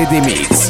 Friday Mix.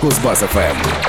Кузбасс-ФМ.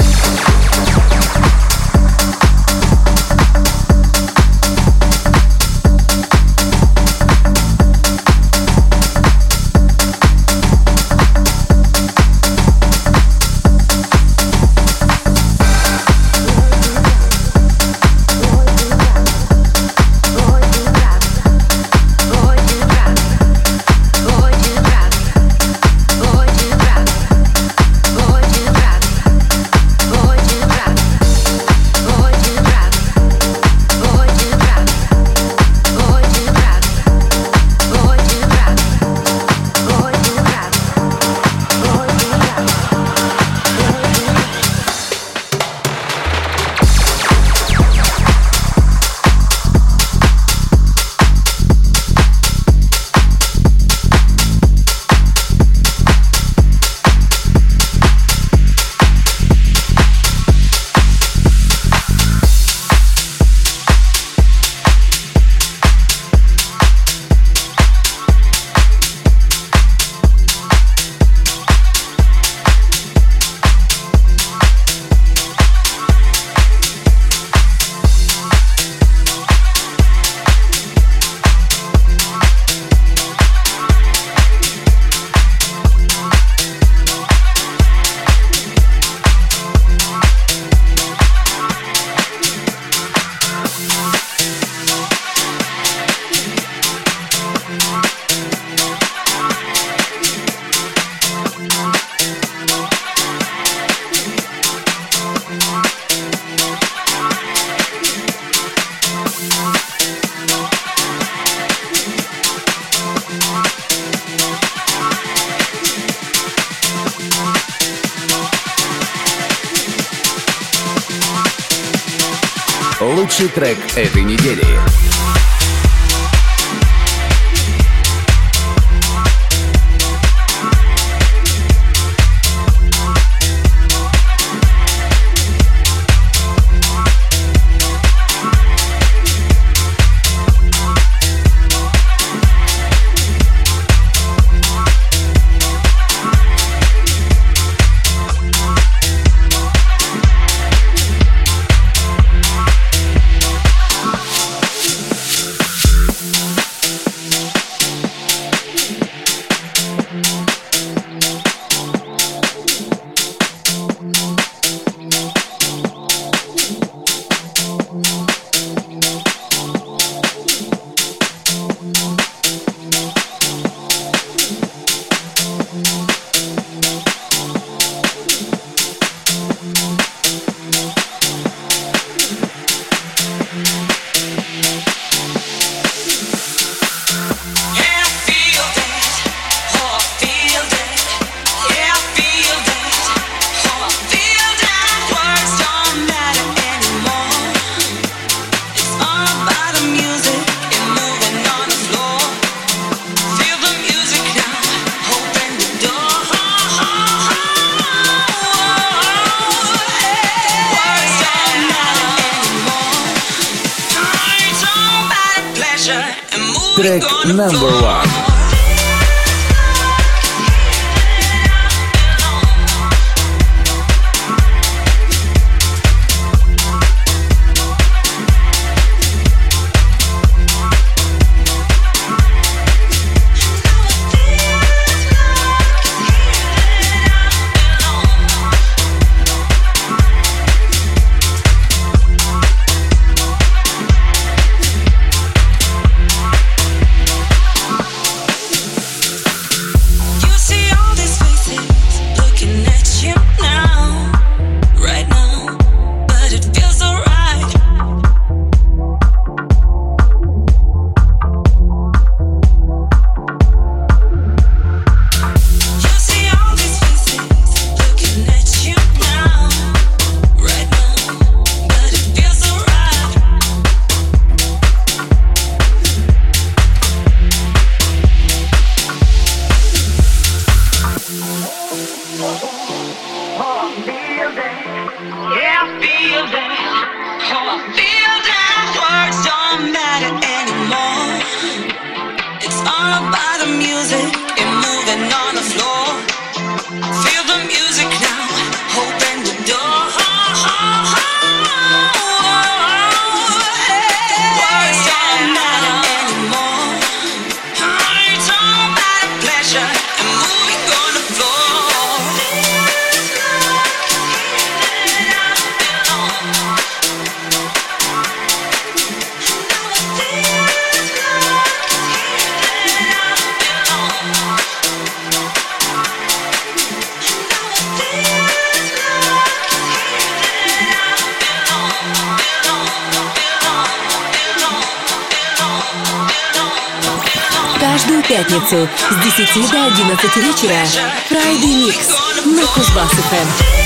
вечера Friday Mix на Кузбасс-ФМ.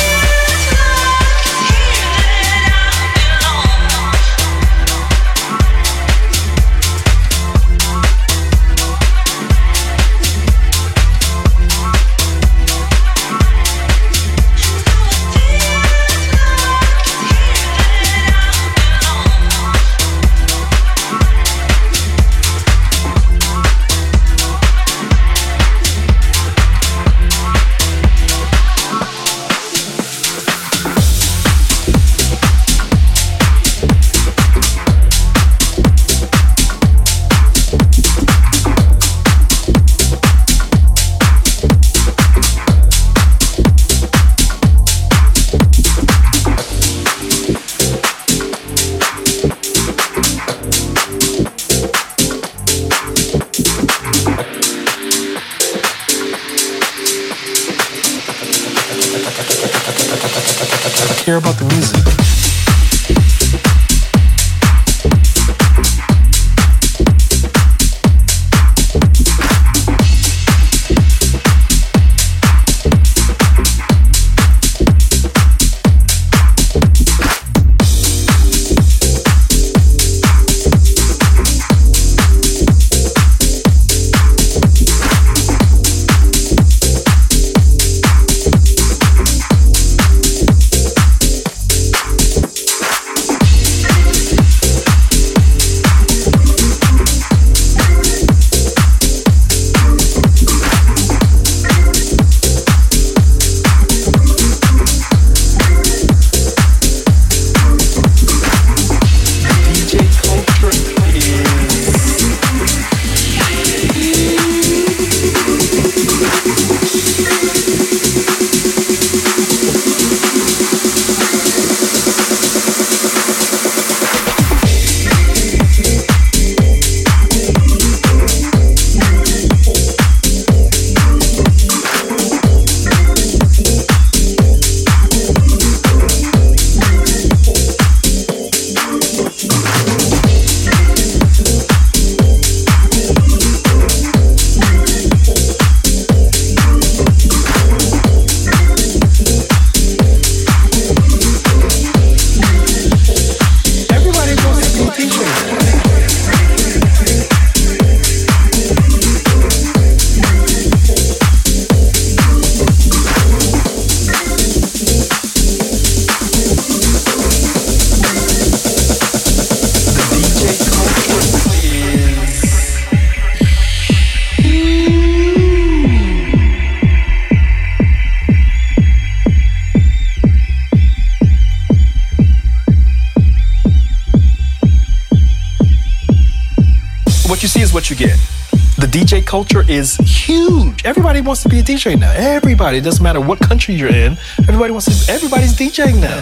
Culture is huge. Everybody wants to be a DJ now. Everybody, it doesn't matter what country you're in. Everybody wants to. Everybody's DJing now.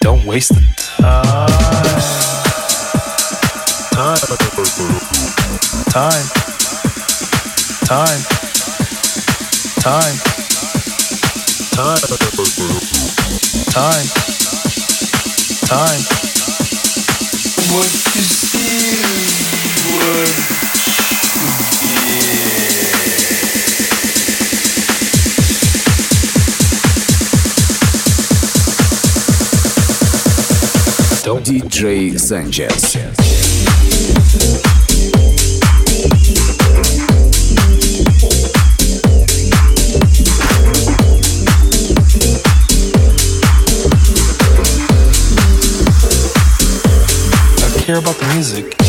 Don't waste the time. Time. Time. Time. Time. Time. Time. Sanchez. I care about the music.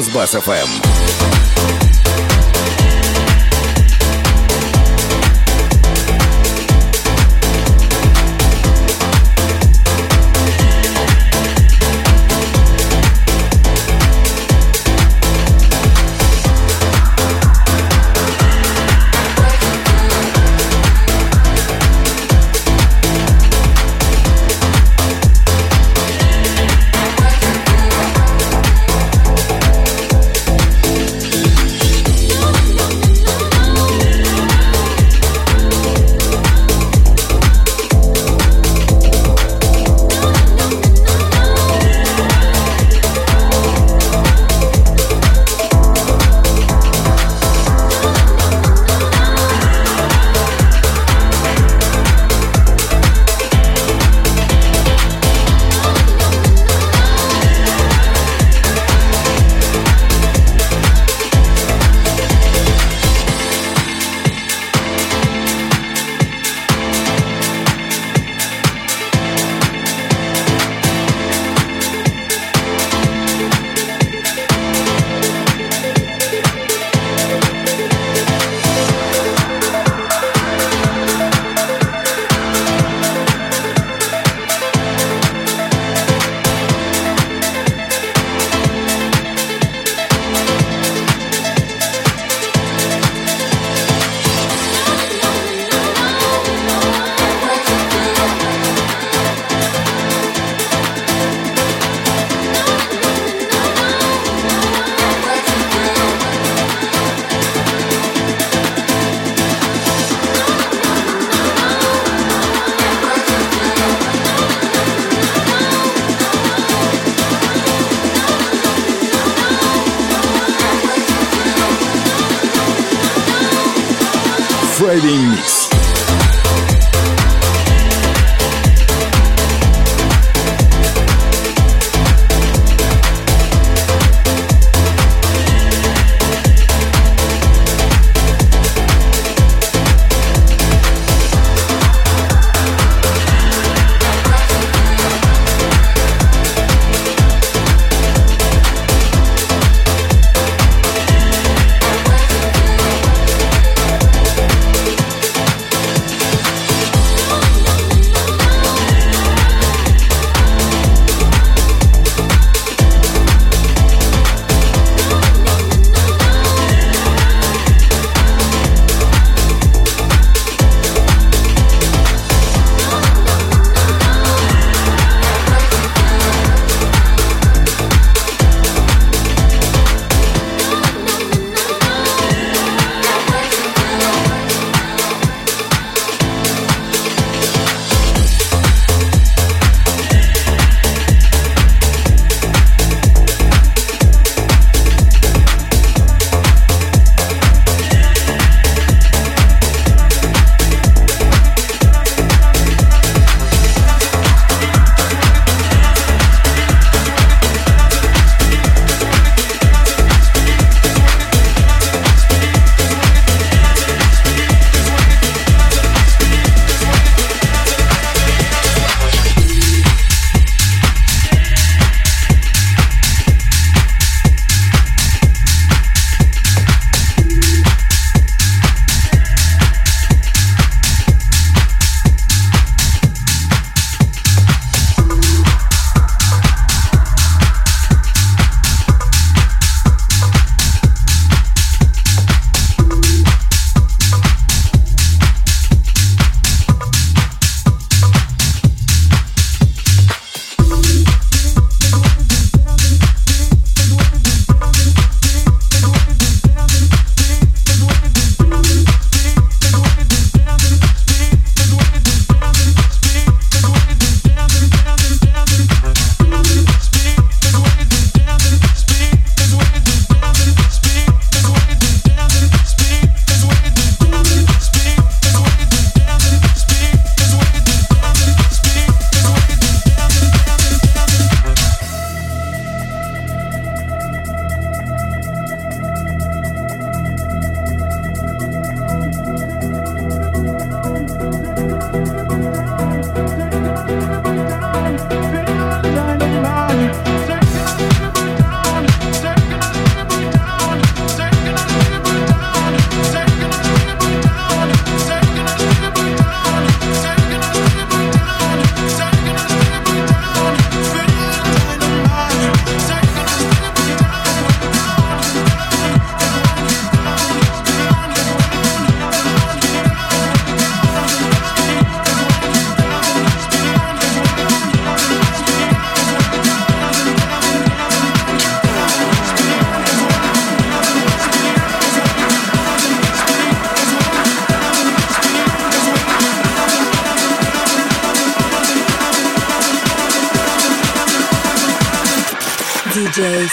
Кузбасс-ФМ.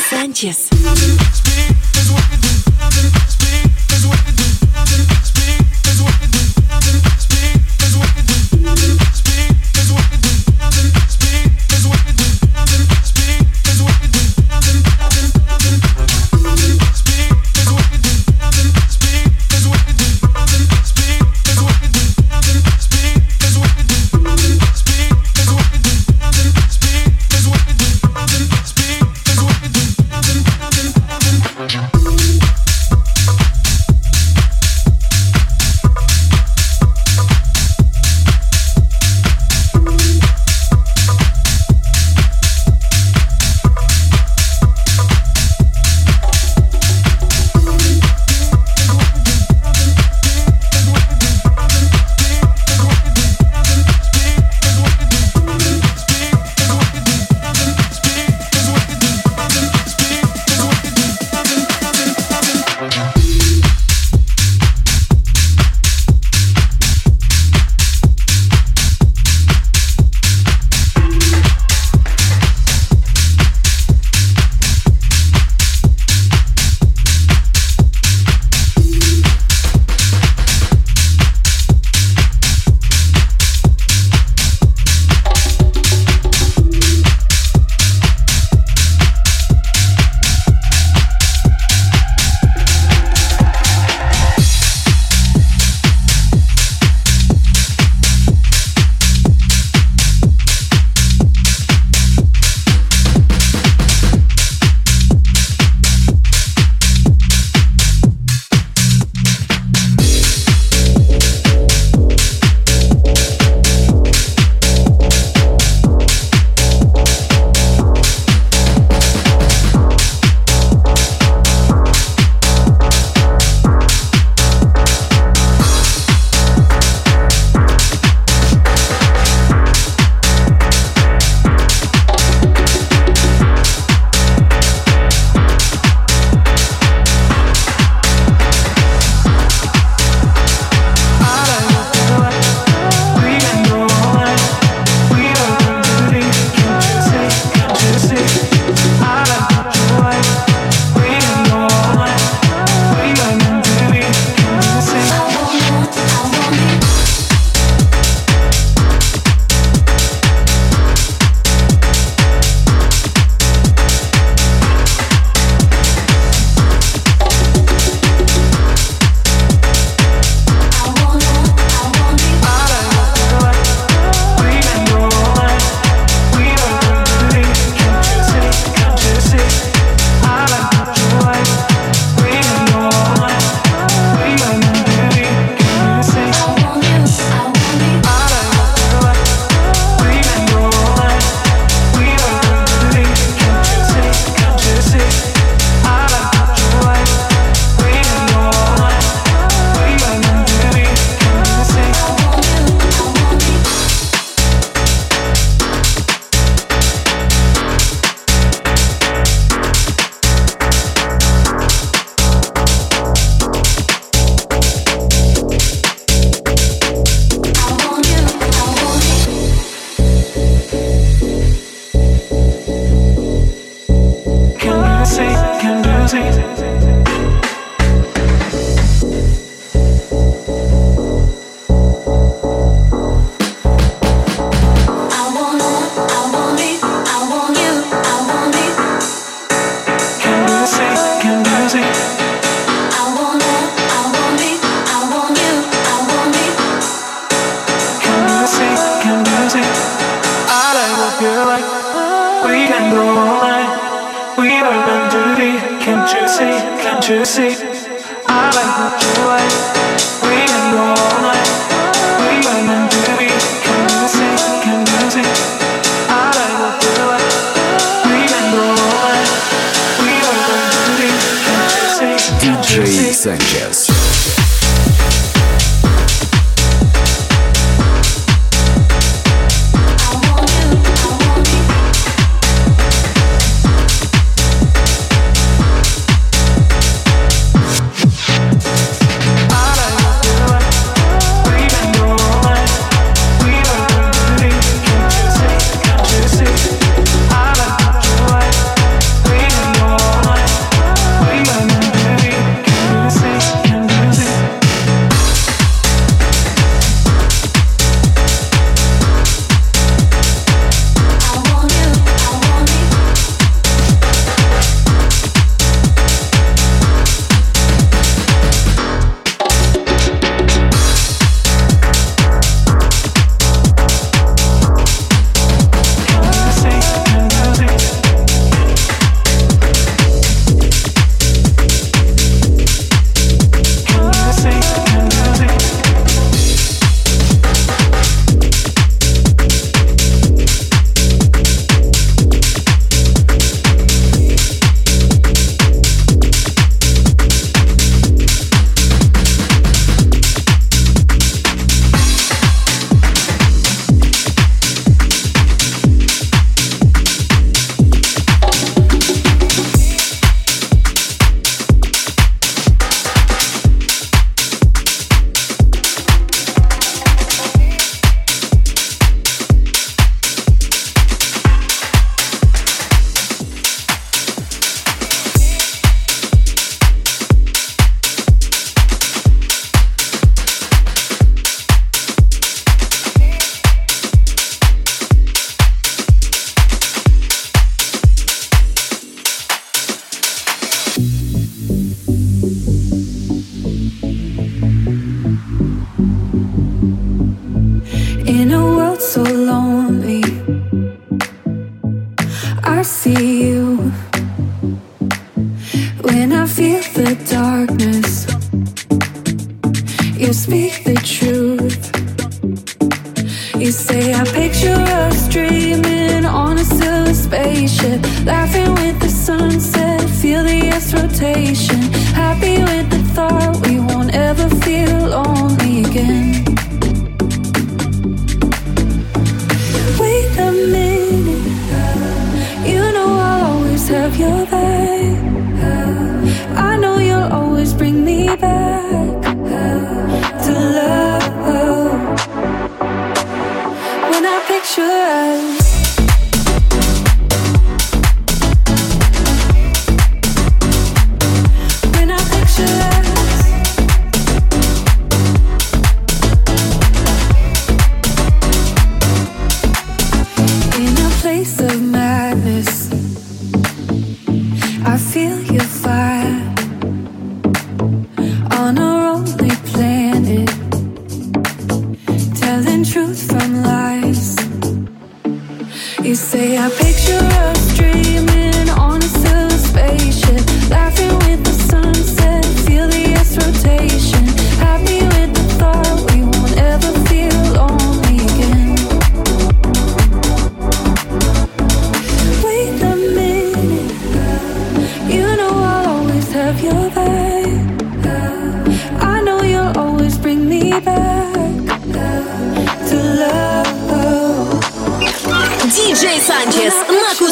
Sánchez. see? Can't you see? I like what you like. We can go all night. We are meant to be. Can you see? Can you see? I like what you like. We. We are meant to be. Can you see? DJ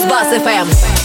Бас FM.